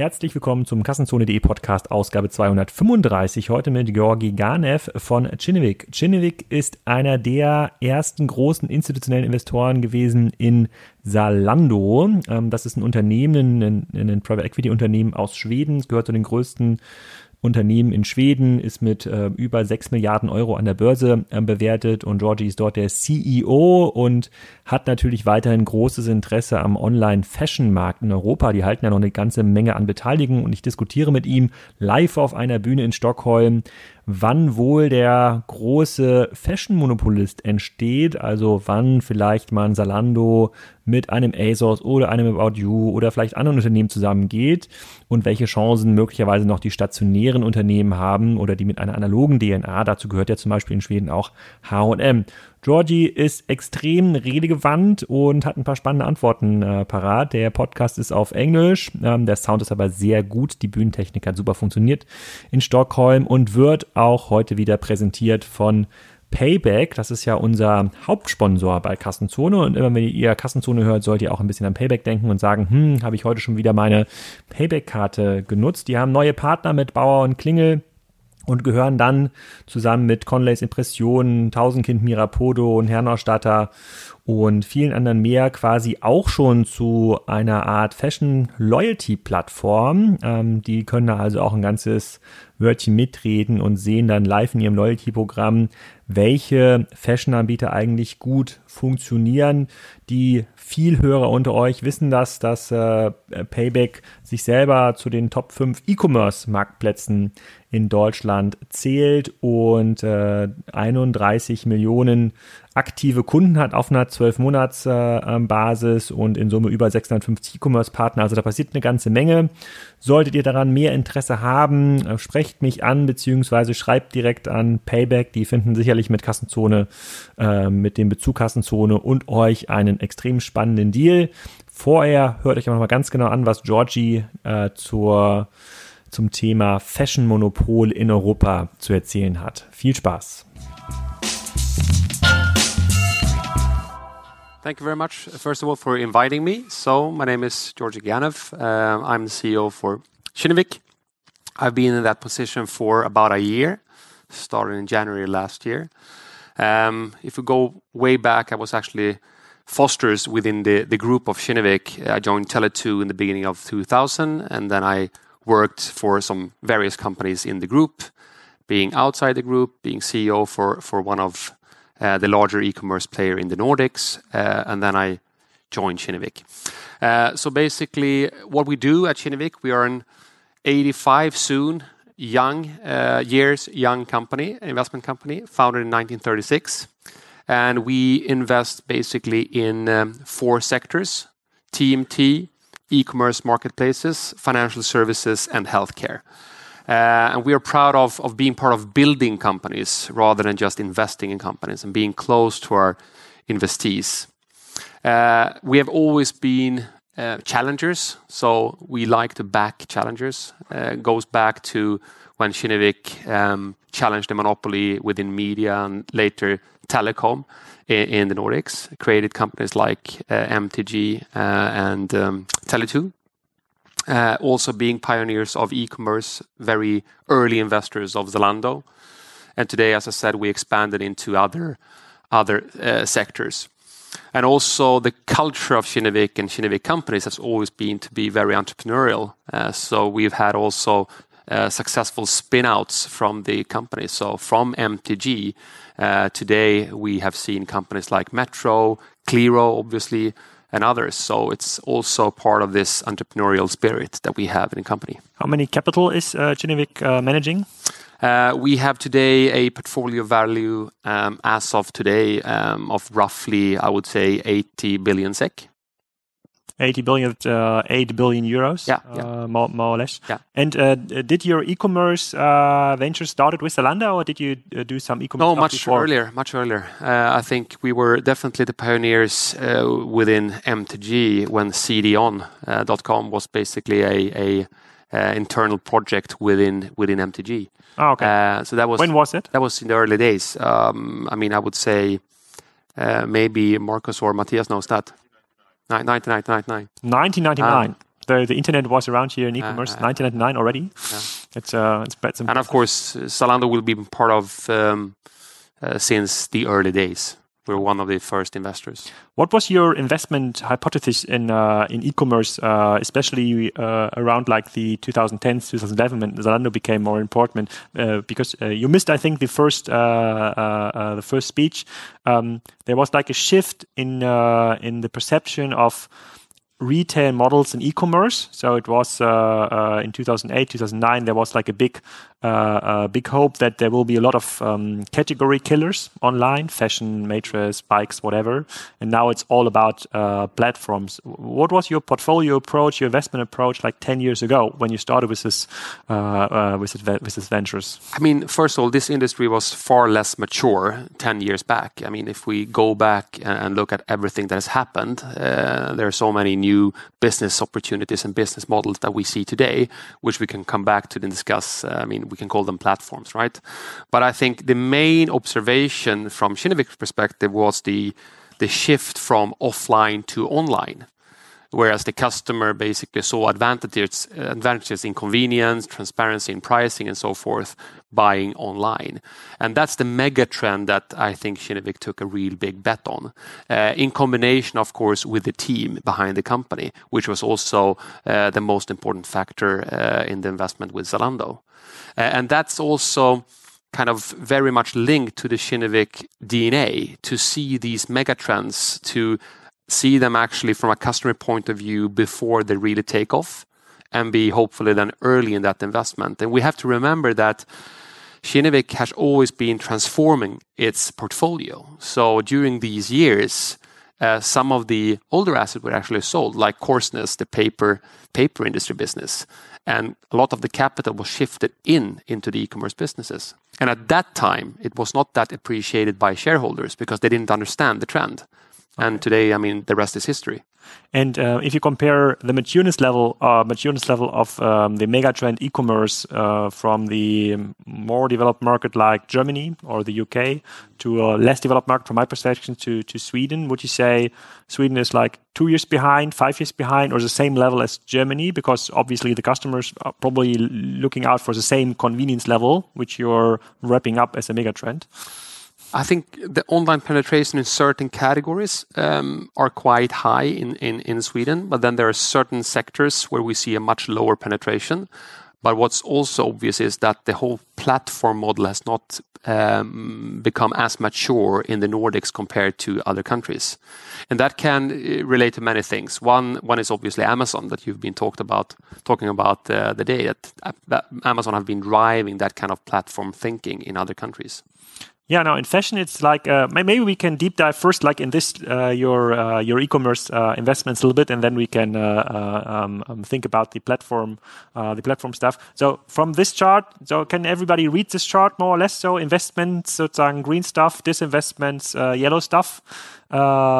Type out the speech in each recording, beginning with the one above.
Herzlich willkommen zum Kassenzone.de Podcast, Ausgabe 235. Heute mit Georgi Ganev von Chinnevik. Chinnevik ist einer der ersten großen institutionellen Investoren gewesen in Salando. Ähm, das ist ein Unternehmen, ein, ein Private Equity Unternehmen aus Schweden. Es gehört zu den größten Unternehmen in Schweden, ist mit äh, über 6 Milliarden Euro an der Börse äh, bewertet und Georgie ist dort der CEO und hat natürlich weiterhin großes Interesse am Online-Fashion-Markt in Europa. Die halten ja noch eine ganze Menge an Beteiligung und ich diskutiere mit ihm live auf einer Bühne in Stockholm, wann wohl der große Fashion-Monopolist entsteht, also wann vielleicht mal ein Salando mit einem ASOS oder einem About You oder vielleicht anderen Unternehmen zusammengeht und welche Chancen möglicherweise noch die stationären Unternehmen haben oder die mit einer analogen DNA. Dazu gehört ja zum Beispiel in Schweden auch H&M. Georgie ist extrem redegewandt und hat ein paar spannende Antworten äh, parat. Der Podcast ist auf Englisch, ähm, der Sound ist aber sehr gut, die Bühnentechnik hat super funktioniert in Stockholm und wird auch heute wieder präsentiert von Payback, das ist ja unser Hauptsponsor bei Kassenzone. Und immer wenn ihr Kassenzone hört, sollt ihr auch ein bisschen an Payback denken und sagen, hm, habe ich heute schon wieder meine Payback-Karte genutzt. Die haben neue Partner mit Bauer und Klingel und gehören dann zusammen mit Conleys Impressionen, Tausendkind Mirapodo und Herrenausstatter und vielen anderen mehr quasi auch schon zu einer Art Fashion Loyalty Plattform. Ähm, die können da also auch ein ganzes Wörtchen mitreden und sehen dann live in ihrem Loyalty-Programm, welche Fashion-Anbieter eigentlich gut funktionieren. Die Vielhörer unter euch wissen das, dass äh, Payback sich selber zu den Top 5 E-Commerce-Marktplätzen in Deutschland zählt und äh, 31 Millionen aktive Kunden hat auf einer 12-Monats-Basis und in Summe über 650 E-Commerce-Partner. Also da passiert eine ganze Menge. Solltet ihr daran mehr Interesse haben, äh, sprecht mich an, beziehungsweise schreibt direkt an Payback. Die finden sicherlich mit Kassenzone, äh, mit dem Bezug Kassenzone und euch einen extrem spannenden Deal. Vorher hört euch aber noch mal ganz genau an, was Georgie äh, zur, zum Thema Fashion-Monopol in Europa zu erzählen hat. Viel Spaß! Thank you very much, first of all, for inviting me. So, my name is Georgi Ganev. Uh, I'm the CEO for Kinnevik. I've been in that position for about a year, started in January last year. Um, if we go way back, I was actually fosters within the, group of Kinnevik. I joined Tele2 in the beginning of 2000, and then I worked for some various companies in the group, being outside the group, being CEO for, one of the larger e-commerce player in the Nordics, uh, and then I joined Kinnevik. Uh, so basically, what we do at Kinnevik, we are an 85 soon young years young company, investment company, founded in 1936, and we invest basically in um, four sectors: TMT, e-commerce marketplaces, financial services, and healthcare. Uh, and we are proud of, being part of building companies rather than just investing in companies and being close to our investees. Uh, we have always been uh, challengers, so we like to back challengers. Uh, goes back to when Kinnevik um, challenged the monopoly within media and later telecom in, the Nordics, created companies like MTG and um, Tele2 uh, also being pioneers of e-commerce, very early investors of Zalando. And today, as I said, we expanded into other other uh, sectors. And also the culture of Kinnevik and Kinnevik companies has always been to be very entrepreneurial. Uh, so we've had also uh, successful spin-outs from the company. So from MTG, uh, today we have seen companies like Metro, Qliro, obviously, and others. So it's also part of this entrepreneurial spirit that we have in the company. How many capital is uh, Kinnevik uh, managing? Uh, we have today a portfolio value um, as of today um, of roughly, I would say, 80 billion SEK. 80 billion, uh, 8 billion euros, yeah, yeah. Uh, more, more, or less. Yeah. And uh, did your e-commerce uh, venture started with Zalando, or did you uh, do some e-commerce? No, much before? earlier. Much earlier. Uh, I think we were definitely the pioneers within MTG when CDON.com was basically a, a internal project within within MTG. Oh, okay. so that was when was it? That was in the early days. Um, I mean, I would say maybe Marcus or Matthias knows that. 1999. 1999. the, the internet was around here in e-commerce, uh, 1999 already. Yeah. It's uh, it's, it's and of course, Zalando will be part of um, uh, since the early days we're one of the first investors. What was your investment hypothesis in uh, in e-commerce, uh, especially uh, around like the 2010s, 2011 when Zalando became more important? Uh, because uh, you missed, I think, the first uh, the first speech. Um, there was like a shift in in the perception of retail models in e-commerce. So it was uh, uh, in 2008, 2009. There was like a big, uh, big hope that there will be a lot of um, category killers online, fashion, mattress, bikes, whatever. And now it's all about uh, platforms. What was your portfolio approach, your investment approach, like 10 years ago when you started with this, uh, uh, with this, with this ventures? I mean, first of all, this industry was far less mature 10 years back. I mean, if we go back and look at everything that has happened, there are so many new business opportunities and business models that we see today, which we can come back to and discuss. Uh, I mean, we can call them platforms, right? But I think the main observation from Kinnevik's perspective was the the shift from offline to online whereas the customer basically saw advantages, advantages in convenience, transparency in pricing, and so forth, buying online. And that's the mega trend that I think Kinnevik took a real big bet on, uh, in combination, of course, with the team behind the company, which was also uh, the most important factor uh, in the investment with Zalando. And that's also kind of very much linked to the Kinnevik DNA to see these mega trends, to see them actually from a customer point of view before they really take off and be hopefully then early in that investment. And we have to remember that Kinnevik has always been transforming its portfolio. So during these years, uh, some of the older assets were actually sold, like Korsnäs, the paper paper industry business, and a lot of the capital was shifted in into the e-commerce businesses. And at that time, it was not that appreciated by shareholders because they didn't understand the trend. And today, I mean, the rest is history. And uh, if you compare the matureness level, uh, matureness level of um, the megatrend e-commerce uh, from the more developed market like Germany or the UK to a less developed market, from my perception, to to Sweden, would you say Sweden is like two years behind, five years behind, or the same level as Germany? Because obviously the customers are probably looking out for the same convenience level, which you're wrapping up as a megatrend. I think the online penetration in certain categories um, are quite high in, Sweden, but then there are certain sectors where we see a much lower penetration. But what's also obvious is that the whole platform model has not um, become as mature in the Nordics compared to other countries. And that can uh, relate to many things. One, one is obviously Amazon that you've been talked about, talking about uh, the day that Amazon have been driving that kind of platform thinking in other countries. Yeah, now in fashion, it's like uh, maybe we can deep dive first, like in this uh, your uh, your e-commerce uh, investments a little bit, and then we can uh, uh, um, um, think about the platform the platform stuff. So from this chart, so can everybody read this chart more or less? So investments, so sozusagen green stuff, disinvestments, yellow stuff.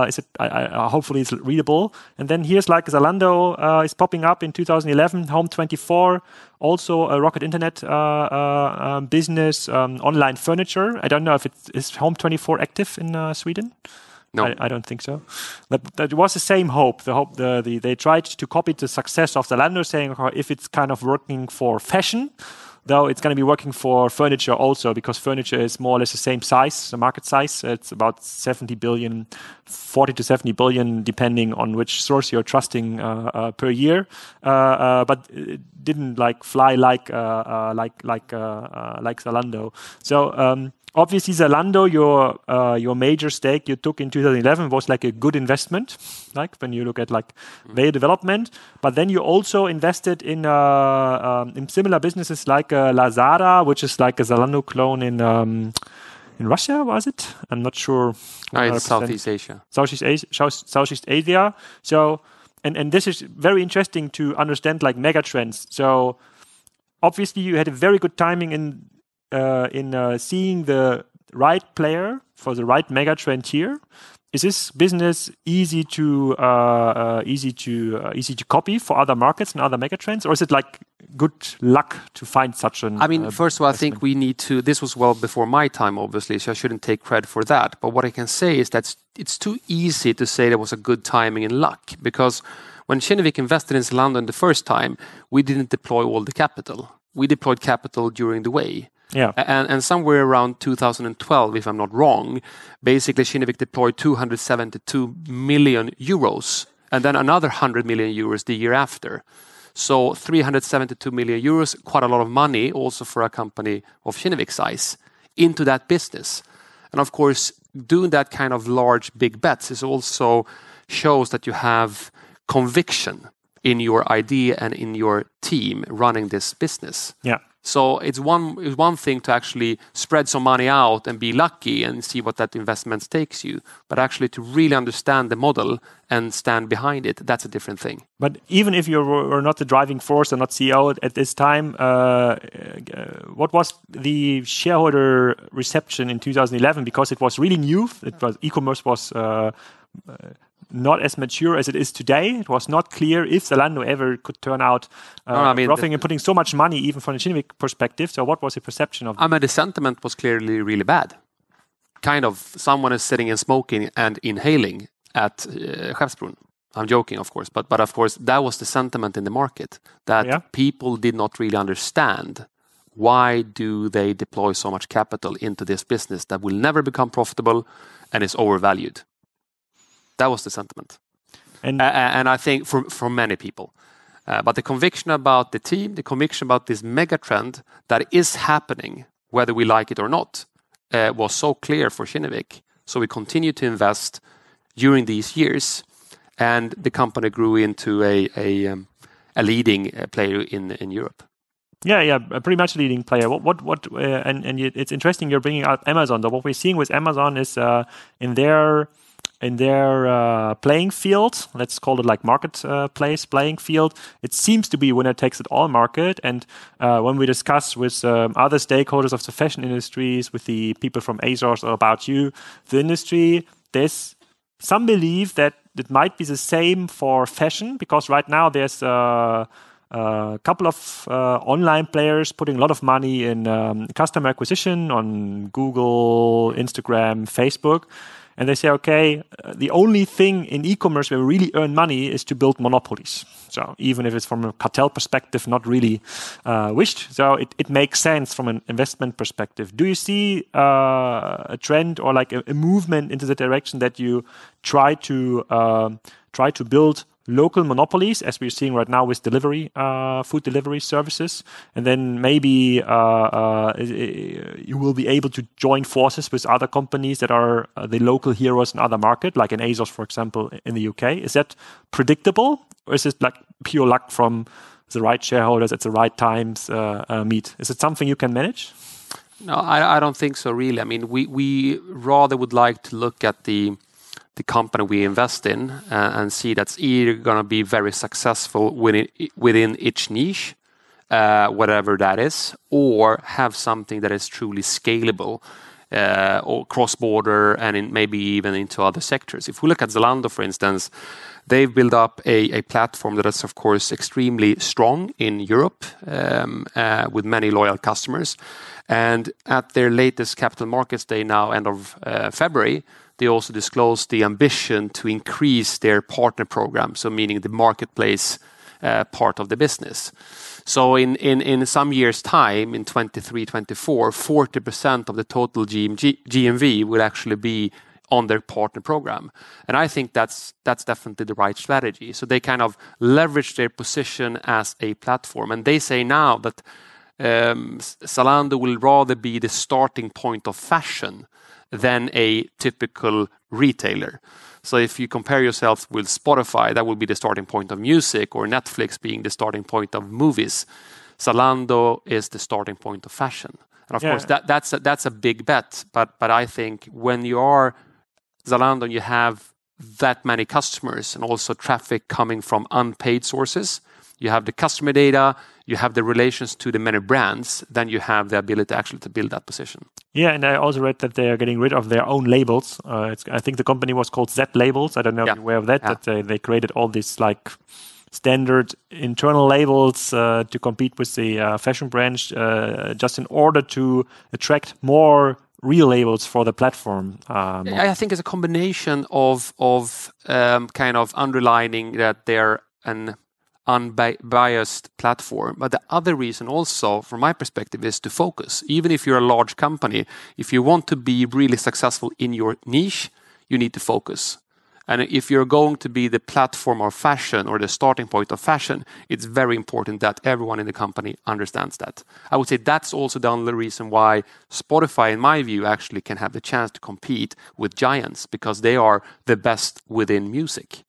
Is it? I, I, hopefully, it's readable. And then here's like Zalando is popping up in 2011. Home 24, also a Rocket Internet uh, uh um, business, um, online furniture. I don't know if it is Home 24 active in uh, Sweden. No, I, I, don't think so. But that was the same hope. The hope the, the they tried to copy the success of Zalando, saying if it's kind of working for fashion, though it's going to be working for furniture also because furniture is more or less the same size, the market size. It's about 70 billion, 40 to 70 billion, depending on which source you're trusting uh, uh, per year. Uh, uh but didn't like fly like uh, uh, like like like Zalando. So. Um, obviously Zalando, your uh, your major stake you took in 2011 was like a good investment, like when you look at like mm. their development. But then you also invested in uh, um, in similar businesses like uh, Lazada, which is like a Zalando clone in. Um, in Russia, was it? I'm not sure. Oh, it's Southeast Asia. Southeast Asia. Southeast Asia. So, and and this is very interesting to understand like mega trends. So, obviously, you had a very good timing in uh, in uh, seeing the right player for the right mega trend here is this business easy to uh, uh, easy to uh, easy to copy for other markets and other megatrends, or is it like good luck to find such an? I mean, uh, first of all, I think we need to. This was well before my time, obviously, so I shouldn't take credit for that. But what I can say is that it's too easy to say there was a good timing and luck because When Kinnevik invested in Zalando the first time, we didn't deploy all the capital. We deployed capital during the way. Yeah. And, and somewhere around 2012, if I'm not wrong, basically Kinnevik deployed 272 million euros and then another 100 million euros the year after. So 372 million euros, quite a lot of money also for a company of Kinnevik size into that business. And of course, doing that kind of large, big bets is also shows that you have conviction in your idea and in your team running this business. Yeah. So it's one it's one thing to actually spread some money out and be lucky and see what that investment takes you, but actually to really understand the model and stand behind it, that's a different thing. But even if you were not the driving force and not CEO at this time, uh, uh, what was the shareholder reception in 2011? Because it was really new. E-commerce was. Not as mature as it is today. It was not clear if Zalando ever could turn out uh, no, I mean, profitting and putting so much money, even from a Kinnevik perspective. So, what was the perception of? I mean, the sentiment was clearly really bad. Kind of someone is sitting and smoking and inhaling at uh. I'm joking, of course, but but of course that was the sentiment in the market that yeah. people did not really understand why do they deploy so much capital into this business that will never become profitable and is overvalued. That was the sentiment. And, and I think for, for many people. Uh, but the conviction about the team, the conviction about this mega trend that is happening, whether we like it or not, uh, was so clear for Kinnevik. So we continued to invest during these years, and the company grew into a, a, um, a leading uh, player in, in Europe. Yeah, yeah, pretty much leading player. What, what, what? Uh, and and it's interesting you're bringing up Amazon. Though what we're seeing with Amazon is uh, in their in their uh, playing field, let's call it like marketplace uh, playing field, it seems to be winner takes it all market. And uh, when we discuss with um, other stakeholders of the fashion industries, with the people from ASOS or About You, the industry, there's some belief that it might be the same for fashion because right now there's a, a couple of uh, online players putting a lot of money in um, customer acquisition on Google, Instagram, Facebook and they say, okay, uh, the only thing in e-commerce where we really earn money is to build monopolies. So even if it's from a cartel perspective, not really uh, wished. So it, it makes sense from an investment perspective. Do you see uh, a trend or like a, a, movement into the direction that you try to uh, try to build local monopolies, as we're seeing right now with delivery, uh, food delivery services, and then maybe uh, uh, you will be able to join forces with other companies that are uh, the local heroes in other market, like in ASOS, for example, in the UK. Is that predictable, or is it like pure luck from the right shareholders at the right times uh, uh, meet? Is it something you can manage? No, I, I don't think so. Really, I mean, we we rather would like to look at the the company we invest in uh, and see that's either going to be very successful within, within each niche, uh, whatever that is, or have something that is truly scalable uh, or cross border and maybe even into other sectors. If we look at Zalando, for instance, they've built up a, a platform that is, of course, extremely strong in Europe um, with many loyal customers. And at their latest capital markets day now, end of February, they also disclosed the ambition to increase their partner program, so meaning the marketplace uh, part of the business. So in, some years' time, in 23, 24, 40% of the total GMV will actually be on their partner program. And I think that's that's definitely the right strategy. So they kind of leverage their position as a platform. And they say now that um, Zalando will rather be the starting point of fashion than a typical retailer. So if you compare yourself with Spotify, that will be the starting point of music, or Netflix being the starting point of movies. Zalando is the starting point of fashion. And of yeah. course, that, that's, a, that's a big bet. But, but I think when you are Zalando, you have that many customers and also traffic coming from unpaid sources. You have the customer data, you have the relations to the many brands, then you have the ability actually to build that position. Yeah, and I also read that they are getting rid of their own labels. Uh, I think the company was called Z Labels. I don't know yeah. if you're aware of that. Yeah. That they, they created all these like standard internal labels uh, to compete with the uh, fashion branch, uh, just in order to attract more real labels for the platform. Um, I think it's a combination of of um, kind of underlining that they're an unbiased platform. But the other reason also, from my perspective, is to focus. Even if you're a large company, if you want to be really successful in your niche, you need to focus. And if you're going to be the platform of fashion or the starting point of fashion, it's very important that everyone in the company understands that. I would say that's also the only reason why Spotify, in my view, actually can have the chance to compete with giants because they are the best within music,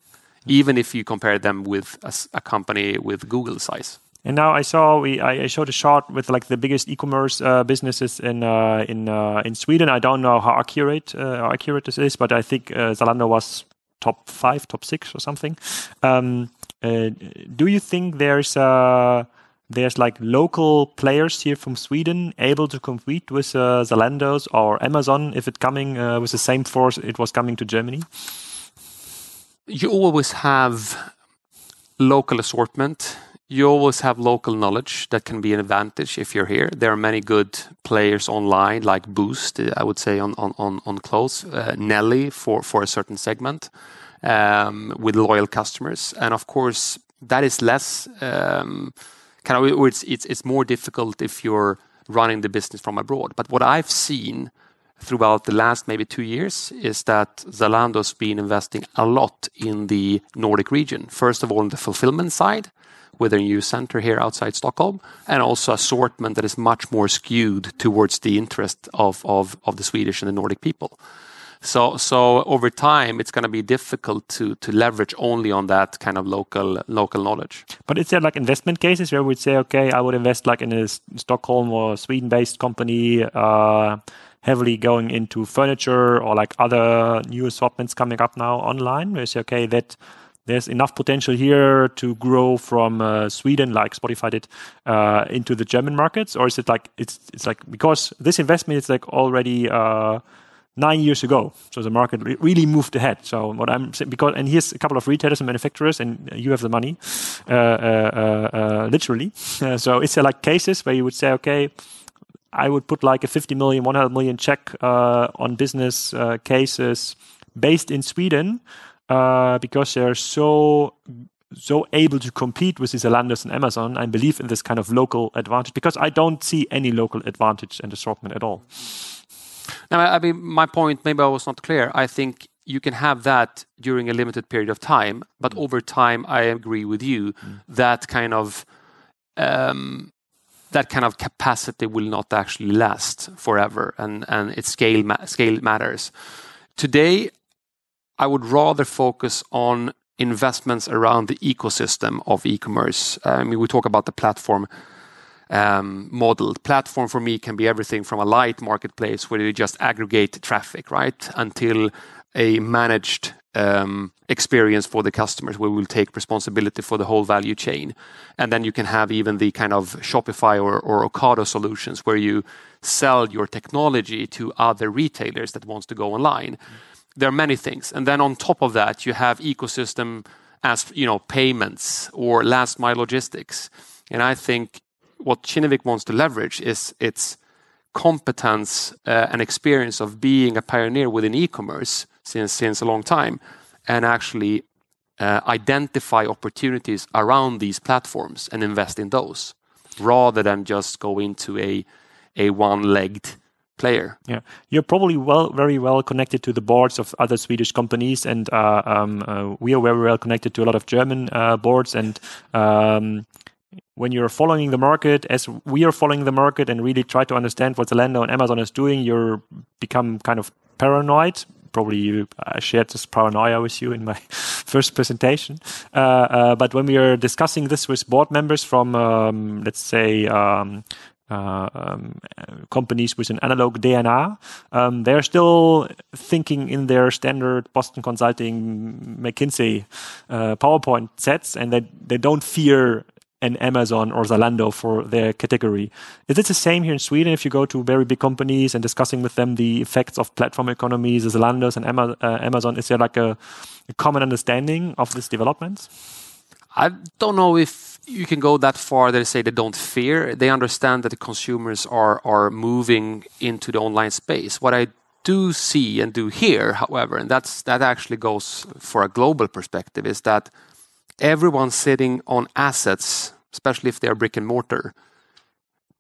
even if you compare them with a company with Google size. And now I saw we I showed a chart with like the biggest e-commerce uh, businesses in uh, in uh, in Sweden. I don't know how accurate accurate this is, but I think Zalando was top five, top six or something. Um, do you think there's there's like local players here from Sweden able to compete with Zalando or Amazon if it's coming with the same force it was coming to Germany? You always have local assortment. You always have local knowledge that can be an advantage if you're here. There are many good players online like Boozt, uh, I would say, on on, on clothes, uh, Nelly for for a certain segment um, with loyal customers. And of course, that is less um, kind of, it's more difficult if you're running the business from abroad. But what I've seen throughout the last maybe two years is that Zalando has been investing a lot in the Nordic region. First of all, on the fulfillment side with a new center here outside Stockholm and also assortment that is much more skewed towards the interest of the Swedish and the Nordic people. So, so over time, it's going to be difficult to leverage only on that kind of local knowledge. But is there like investment cases where we'd say, okay, I would invest like in a Stockholm or Sweden-based company uh, heavily going into furniture or like other new assortments coming up now online? We say, okay, that there's enough potential here to grow from uh, Sweden, like Spotify did, uh, into the German markets? Or is it like, it's it's like because this investment is like already uh, nine years ago. So the market really moved ahead. So what I'm saying, because, and here's a couple of retailers and manufacturers and you have the money, literally. So there like cases where you would say, okay, I would put like a 50 million, 100 million check uh, on business uh, cases based in Sweden uh, because they're so so able to compete with Zalando and Amazon. I believe in this kind of local advantage because I don't see any local advantage and assortment at all. Now, I mean, my point, maybe I was not clear. I think you can have that during a limited period of time, but mm. over time, I agree with you mm. that kind of um, capacity will not actually last forever and and its scale matters. Today, I would rather focus on investments around the ecosystem of e-commerce. I mean, we talk about the platform um, model. Platform for me can be everything from a light marketplace where you just aggregate traffic, right, until a managed Um, experience for the customers where we'll take responsibility for the whole value chain. And then you can have even the kind of Shopify or Ocado solutions where you sell your technology to other retailers that want to go online. There are many things. And then on top of that, you have ecosystem as you know payments or last mile logistics. And I think what Kinnevik wants to leverage is its competence uh, and experience of being a pioneer within e-commerce since a long time and actually uh, identify opportunities around these platforms and invest in those rather than just go into a one-legged player. Yeah, you're probably well, very well connected to the boards of other Swedish companies and uh, um, uh, we are very well connected to a lot of German boards. And um, when you're following the market, as we are following the market and really try to understand what Zalando and Amazon is doing, you become kind of paranoid. Probably I shared this paranoia with you in my first presentation. Uh, uh, but when we are discussing this with board members from, um, let's say, um, uh, um, companies with an analog DNA, they're still thinking in their standard Boston Consulting McKinsey PowerPoint sets and they don't fear an Amazon or Zalando for their category. Is it the same here in Sweden if you go to very big companies and discussing with them the effects of platform economies, Zalando and uh, Amazon? Is there like a common understanding of these developments? I don't know if you can go that far to say they don't fear. They understand that the consumers are are moving into the online space. What I do see and do hear, however, and that actually goes for a global perspective, is that everyone sitting on assets, especially if they're brick and mortar,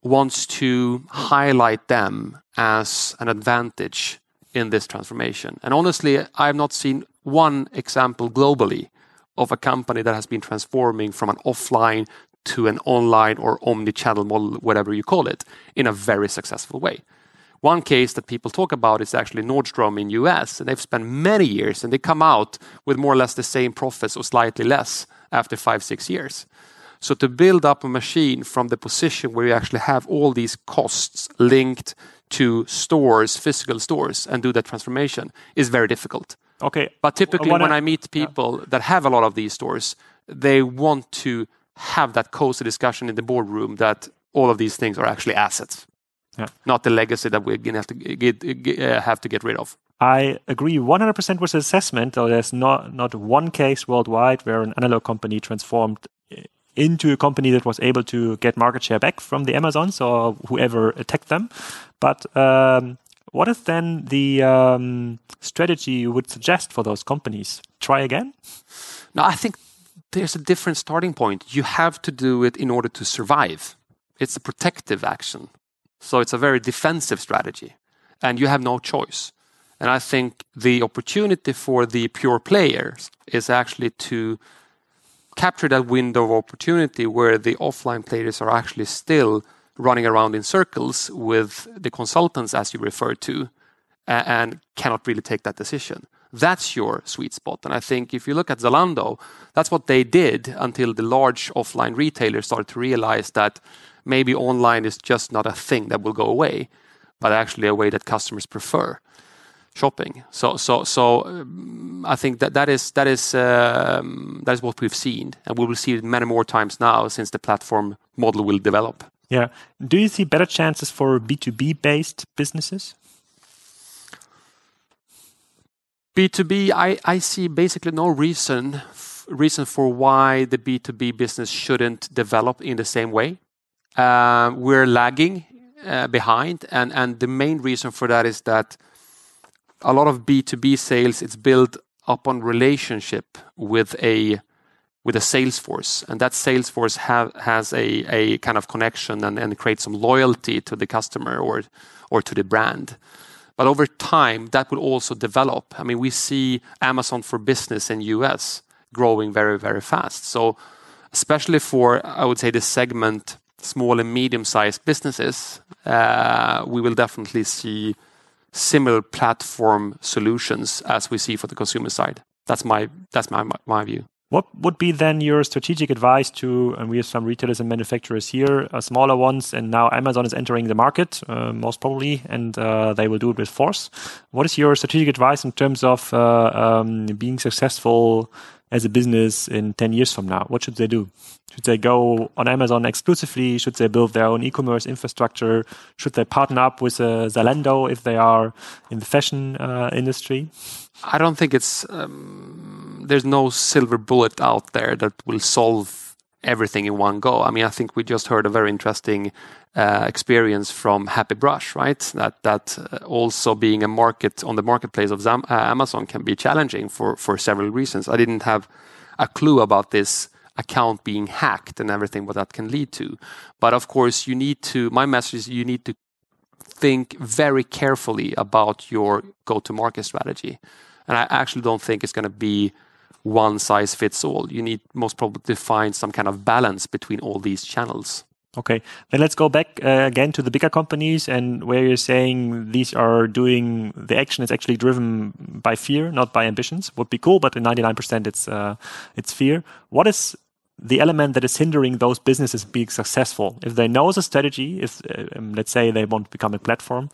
wants to highlight them as an advantage in this transformation. And honestly, I have not seen one example globally of a company that has been transforming from an offline to an online or omni-channel model, whatever you call it, in a very successful way. One case that people talk about is actually Nordstrom in U.S., and they've spent many years, and they come out with more or less the same profits or slightly less after five, six years. So to build up a machine from the position where you actually have all these costs linked to stores, physical stores, and do that transformation is very difficult. Okay. But typically, when I meet people that have a lot of these stores, they want to have that cozy discussion in the boardroom that all of these things are actually assets. Yeah. Not the legacy that we're going to have to get uh, have to get rid of. I agree 100% with the assessment. There's not not one case worldwide where an analog company transformed uh, into a company that was able to get market share back from the Amazons or whoever attacked them. But um, what is then the um, strategy you would suggest for those companies? Try again? No, I think there's a different starting point. You have to do it in order to survive. It's a protective action. So it's a very defensive strategy, and you have no choice. And I think the opportunity for the pure players is actually to capture that window of opportunity where the offline players are actually still running around in circles with the consultants, as you referred to, and cannot really take that decision. That's your sweet spot. And I think if you look at Zalando, that's what they did until the large offline retailers started to realize that maybe online is just not a thing that will go away, but actually a way that customers prefer shopping. So so, so um, I think that that is that is um, that is what we've seen, and we will see it many more times now since the platform model will develop. Yeah. Do you see better chances for B2B-based businesses? B2B, I see basically no reason reason for why the B2B business shouldn't develop in the same way. Uh, we're lagging uh, behind, and the main reason for that is that a lot of B2B sales, it's built upon relationship with a sales force, and that sales force has a kind of connection and creates some loyalty to the customer or to the brand. But over time, that will also develop. I mean, we see Amazon for Business in U.S. growing very, very fast. So especially for, I would say, the segment small and medium-sized businesses, uh, we will definitely see similar platform solutions as we see for the consumer side. That's my view. What would be then your strategic advice to, and we have some retailers and manufacturers here, uh, smaller ones, and now Amazon is entering the market, uh, most probably, and they will do it with force. What is your strategic advice in terms of um, being successful as a business in 10 years from now? What should they do? Should they go on Amazon exclusively? Should they build their own e-commerce infrastructure? Should they partner up with uh, Zalando if they are in the fashion uh, industry? I don't think it's, um, there's no silver bullet out there that will solve everything in one go. I mean, I think we just heard a very interesting uh, experience from Happy Brush, right? That that uh, also being a market on the marketplace of uh, Amazon can be challenging for for several reasons. I didn't have a clue about this account being hacked and everything what that can lead to. But of course, you need to. my message is you need to think very carefully about your go-to-market strategy. And I actually don't think it's going to be one size fits all. You need most probably to find some kind of balance between all these channels. Okay. Then let's go back uh, again to the bigger companies and where you're saying these are doing the action is actually driven by fear, not by ambitions. Would be cool, but in 99% it's uh, it's fear. What is the element that is hindering those businesses being successful? If they know the strategy, if uh, um, let's say they want to become a platform,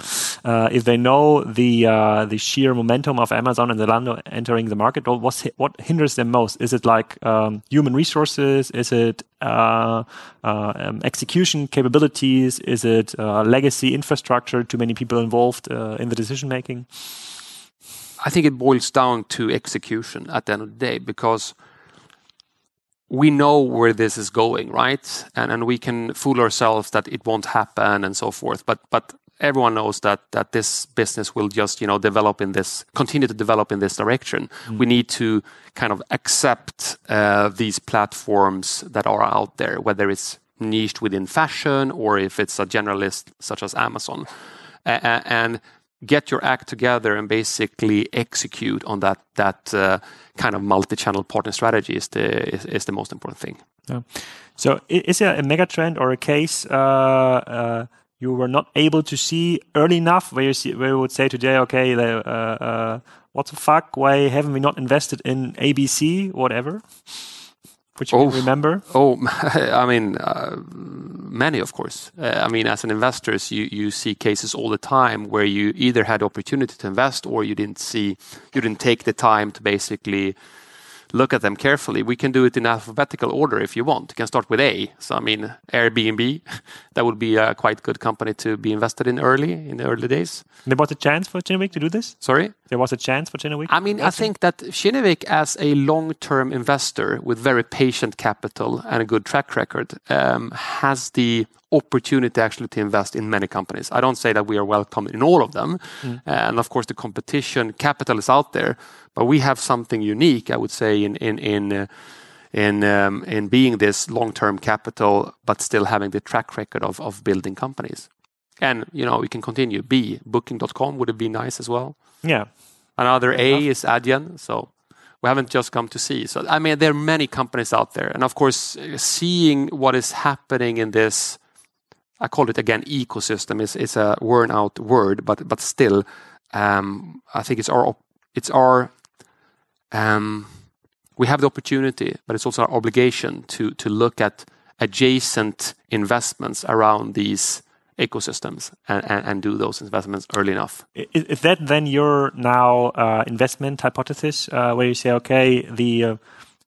uh, if they know the uh, the sheer momentum of Amazon and Zalando entering the market, what hinders them most? Is it like um, human resources? Is it um, execution capabilities? Is it legacy infrastructure, too many people involved in the decision-making? I think it boils down to execution at the end of the day, because we know where this is going, right? And and we can fool ourselves that it won't happen and so forth. But but everyone knows that that this business will just you know develop in this continue to develop in this direction mm. we need to kind of accept uh, these platforms that are out there whether it's niched within fashion or if it's a generalist such as amazon uh, and get your act together and basically execute on that that uh, kind of multi-channel partner strategy is the is, is the most important thing. Yeah. so is there a mega trend or a case uh, uh, you were not able to see early enough where you see where you would say today okay uh, uh, what the fuck? Why haven't we not invested in abc whatever which you oh, remember? Oh, I mean, uh, many, of course. Uh, I mean, as an investor, you you see cases all the time where you either had opportunity to invest or you didn't see, you didn't take the time to basically look at them carefully. We can do it in alphabetical order if you want. You can start with A. So, I mean, Airbnb, that would be a quite good company to be invested in early, in the early days. There was a chance for Kinnevik to do this? Sorry? There was a chance for Kinnevik? I mean, I think that Kinnevik, as a long term investor with very patient capital and a good track record, um, has the opportunity actually to invest in many companies. I don't say that we are welcome in all of them. Mm. and of course, the competition capital is out there. But we have something unique, I would say, in in in uh, in um, in being this long-term capital, but still having the track record of of building companies. And you know, we can continue. B Booking.com would it be nice as well. Yeah. Another A is Adyen. So we haven't just come to see. So I mean, there are many companies out there, and of course, seeing what is happening in this. I call it again ecosystem. is is a worn out word, but but still, um, I think it's our it's our um, we have the opportunity, but it's also our obligation to to look at adjacent investments around these ecosystems and, and, and do those investments early enough. Is, that then your now uh, investment hypothesis, uh, where you say, okay, the uh,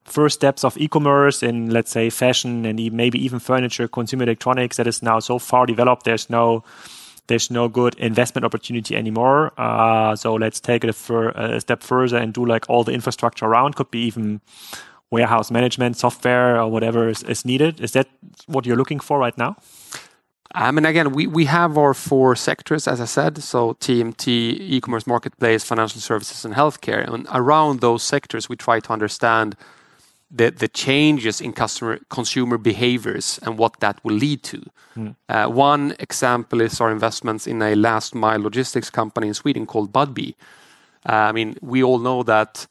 first steps of e-commerce in let's say fashion and maybe even furniture, consumer electronics that is now so far developed, there's no there's no good investment opportunity anymore. Uh, so let's take it a, a, step further and do like all the infrastructure around. Could be even warehouse management software or whatever is, is needed. Is that what you're looking for right now? I mean, again, we, we have our four sectors, as I said. So TMT, e-commerce marketplace, financial services, and healthcare. And around those sectors, we try to understand the, the changes in customer consumer behaviors and what that will lead to. Mm. Uh, one example is our investments in a last mile logistics company in Sweden called Budbee. Uh, I mean, we all know that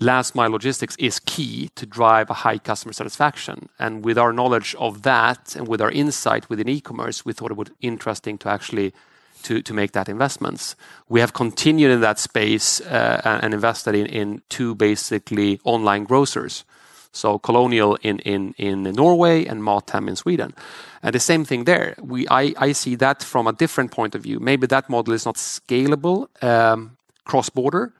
last mile logistics is key to drive a high customer satisfaction. And with our knowledge of that and with our insight within e-commerce, we thought it would be interesting to actually make that investments. We have continued in that space uh, and invested in, two basically online grocers. So Kolonial in, Norway and Mathem in Sweden. And the same thing there. I see that from a different point of view. Maybe that model is not scalable um, cross-border,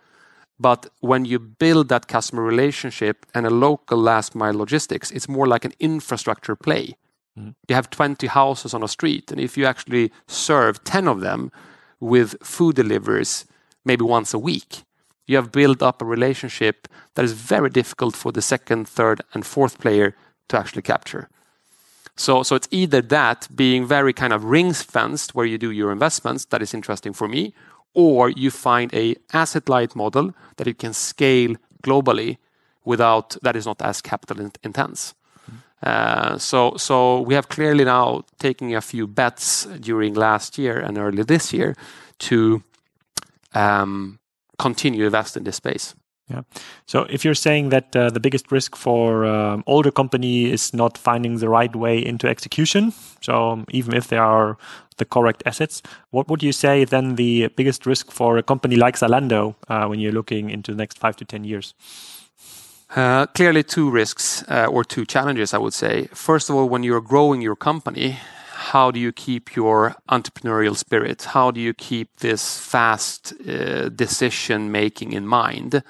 but when you build that customer relationship and a local last mile logistics, it's more like an infrastructure play. Mm. You have 20 houses on a street, and if you actually serve 10 of them with food deliveries maybe once a week, you have built up a relationship that is very difficult for the second, third, and fourth player to actually capture. So, so it's either that being very kind of rings fenced where you do your investments that is interesting for me, or you find a asset light model that you can scale globally without that is not as capital intense. Uh, so, so we have clearly now taken a few bets during last year and early this year to um, continue invest in this space. Yeah. So if you're saying that uh, the biggest risk for um, older company is not finding the right way into execution, so even if there are the correct assets, what would you say then the biggest risk for a company like Zalando uh, when you're looking into the next five to ten years? Uh, clearly, two risks uh, or two challenges, I would say. First of all, when you're growing your company, how do you keep your entrepreneurial spirit? How do you keep this fast uh, decision making in mind?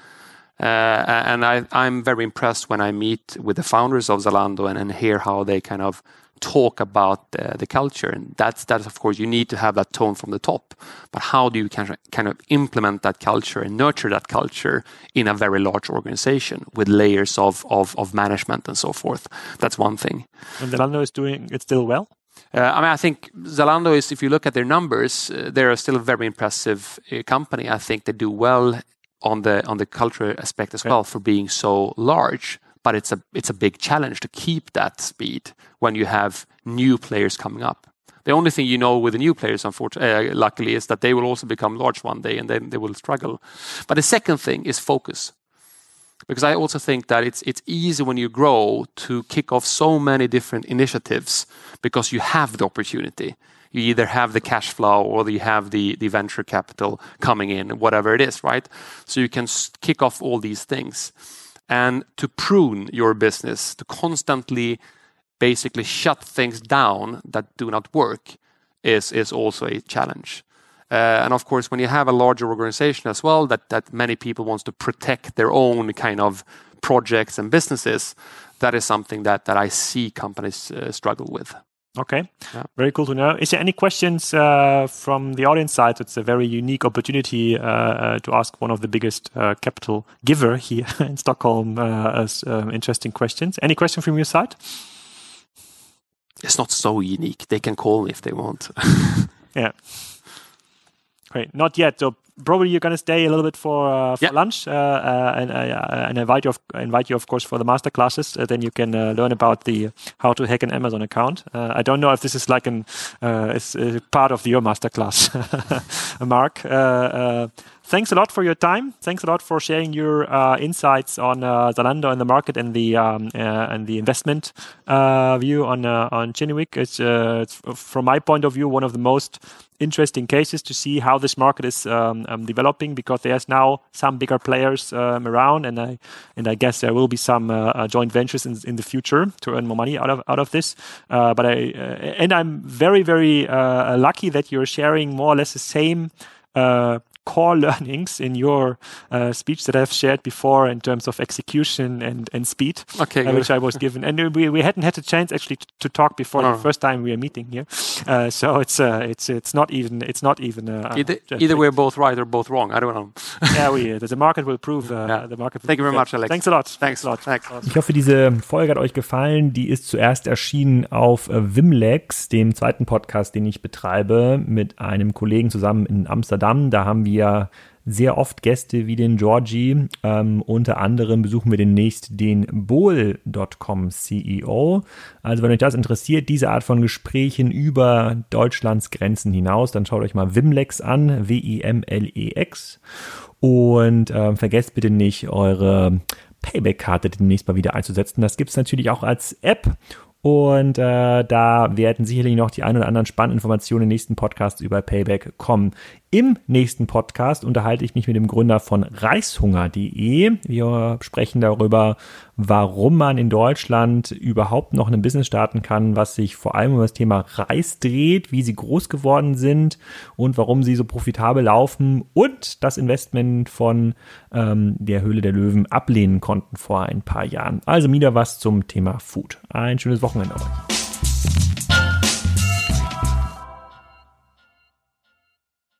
Uh, and I, am very impressed when I meet with the founders of Zalando and, and hear how they kind of talk about the, the, culture. And that's, that's, of course, you need to have that tone from the top. But how do you kind of, kind of implement that culture and nurture that culture in a very large organization with layers of, of, of management and so forth? That's one thing. And Zalando is doing it still well? Uh, I mean, I think Zalando is, if you look at their numbers, uh, they're still a very impressive company. I think they do well on the on the cultural aspect as well for being so large. But it's a it's a big challenge to keep that speed when you have new players coming up. The only thing you know with the new players, unfortunately, uh, luckily, is that they will also become large one day and then they will struggle. But the second thing is focus. Because I also think that it's it's easy when you grow to kick off so many different initiatives because you have the opportunity. You either have the cash flow or you have the the venture capital coming in, whatever it is, right? So you can kick off all these things. And to prune your business, to constantly basically shut things down that do not work is is also a challenge. Uh, and of course, when you have a larger organization as well, that that many people want to protect their own kind of projects and businesses, that is something that I see companies uh, struggle with. Okay, very cool to know. Is there any questions uh, from the audience side? It's a very unique opportunity uh, uh, to ask one of the biggest capital giver here in Stockholm As um, interesting questions. Any question from your side? It's not so unique. They can call if they want. Yeah. Great. Not yet. So probably you're going to stay a little bit for lunch and invite you, of course, for the master classes. Uh, then you can uh, learn about the uh, how to hack an Amazon account. I don't know if this is like an a part of your master class, Mark. Thanks a lot for your time. Thanks a lot for sharing your uh, insights on uh, Zalando and the market and the um, uh, and the investment view on Kinnevik. It's, from my point of view, one of the most interesting cases to see how this market is um, um, developing because there's now some bigger players around. And I and I guess there will be some joint ventures in the future to earn more money out of out of this. but I And I'm very, very lucky that you're sharing more or less the same core learnings in your uh, speech that I've shared before in terms of execution and and speed, uh, which I was given. And we we hadn't had a chance actually to talk before the oh. first time we are meeting here. Uh, so it's it's it's not even. it's not even Either we're both right or both wrong. I don't know. Yeah, we, the market will prove. The market will. Thank you very much, Alex. Thanks a lot. Thanks a lot. Thanks. Ich hoffe, diese Folge hat euch gefallen. Die ist zuerst erschienen auf äh, Wimlex, dem zweiten Podcast, den ich betreibe, mit einem Kollegen zusammen in Amsterdam. Da haben wir wir sehr oft Gäste wie den Georgie. Ähm, unter anderem besuchen wir demnächst den Bowl.com CEO. Also wenn euch das interessiert, diese Art von Gesprächen über Deutschlands Grenzen hinaus, dann schaut euch mal Wimlex an, W-I-M-L-E-X. Und äh, vergesst bitte nicht, eure Payback-Karte demnächst mal wieder einzusetzen. Das gibt es natürlich auch als App und äh, da werden sicherlich noch die ein oder anderen spannenden Informationen in den nächsten Podcasts über Payback kommen. Im nächsten Podcast unterhalte ich mich mit dem Gründer von Reishunger.de. Wir sprechen darüber, warum man in Deutschland überhaupt noch ein Business starten kann, was sich vor allem um das Thema Reis dreht, wie sie groß geworden sind und warum sie so profitabel laufen und das Investment von ähm, der Höhle der Löwen ablehnen konnten vor ein paar Jahren. Also wieder was zum Thema Food. Ein schönes Wochenende euch.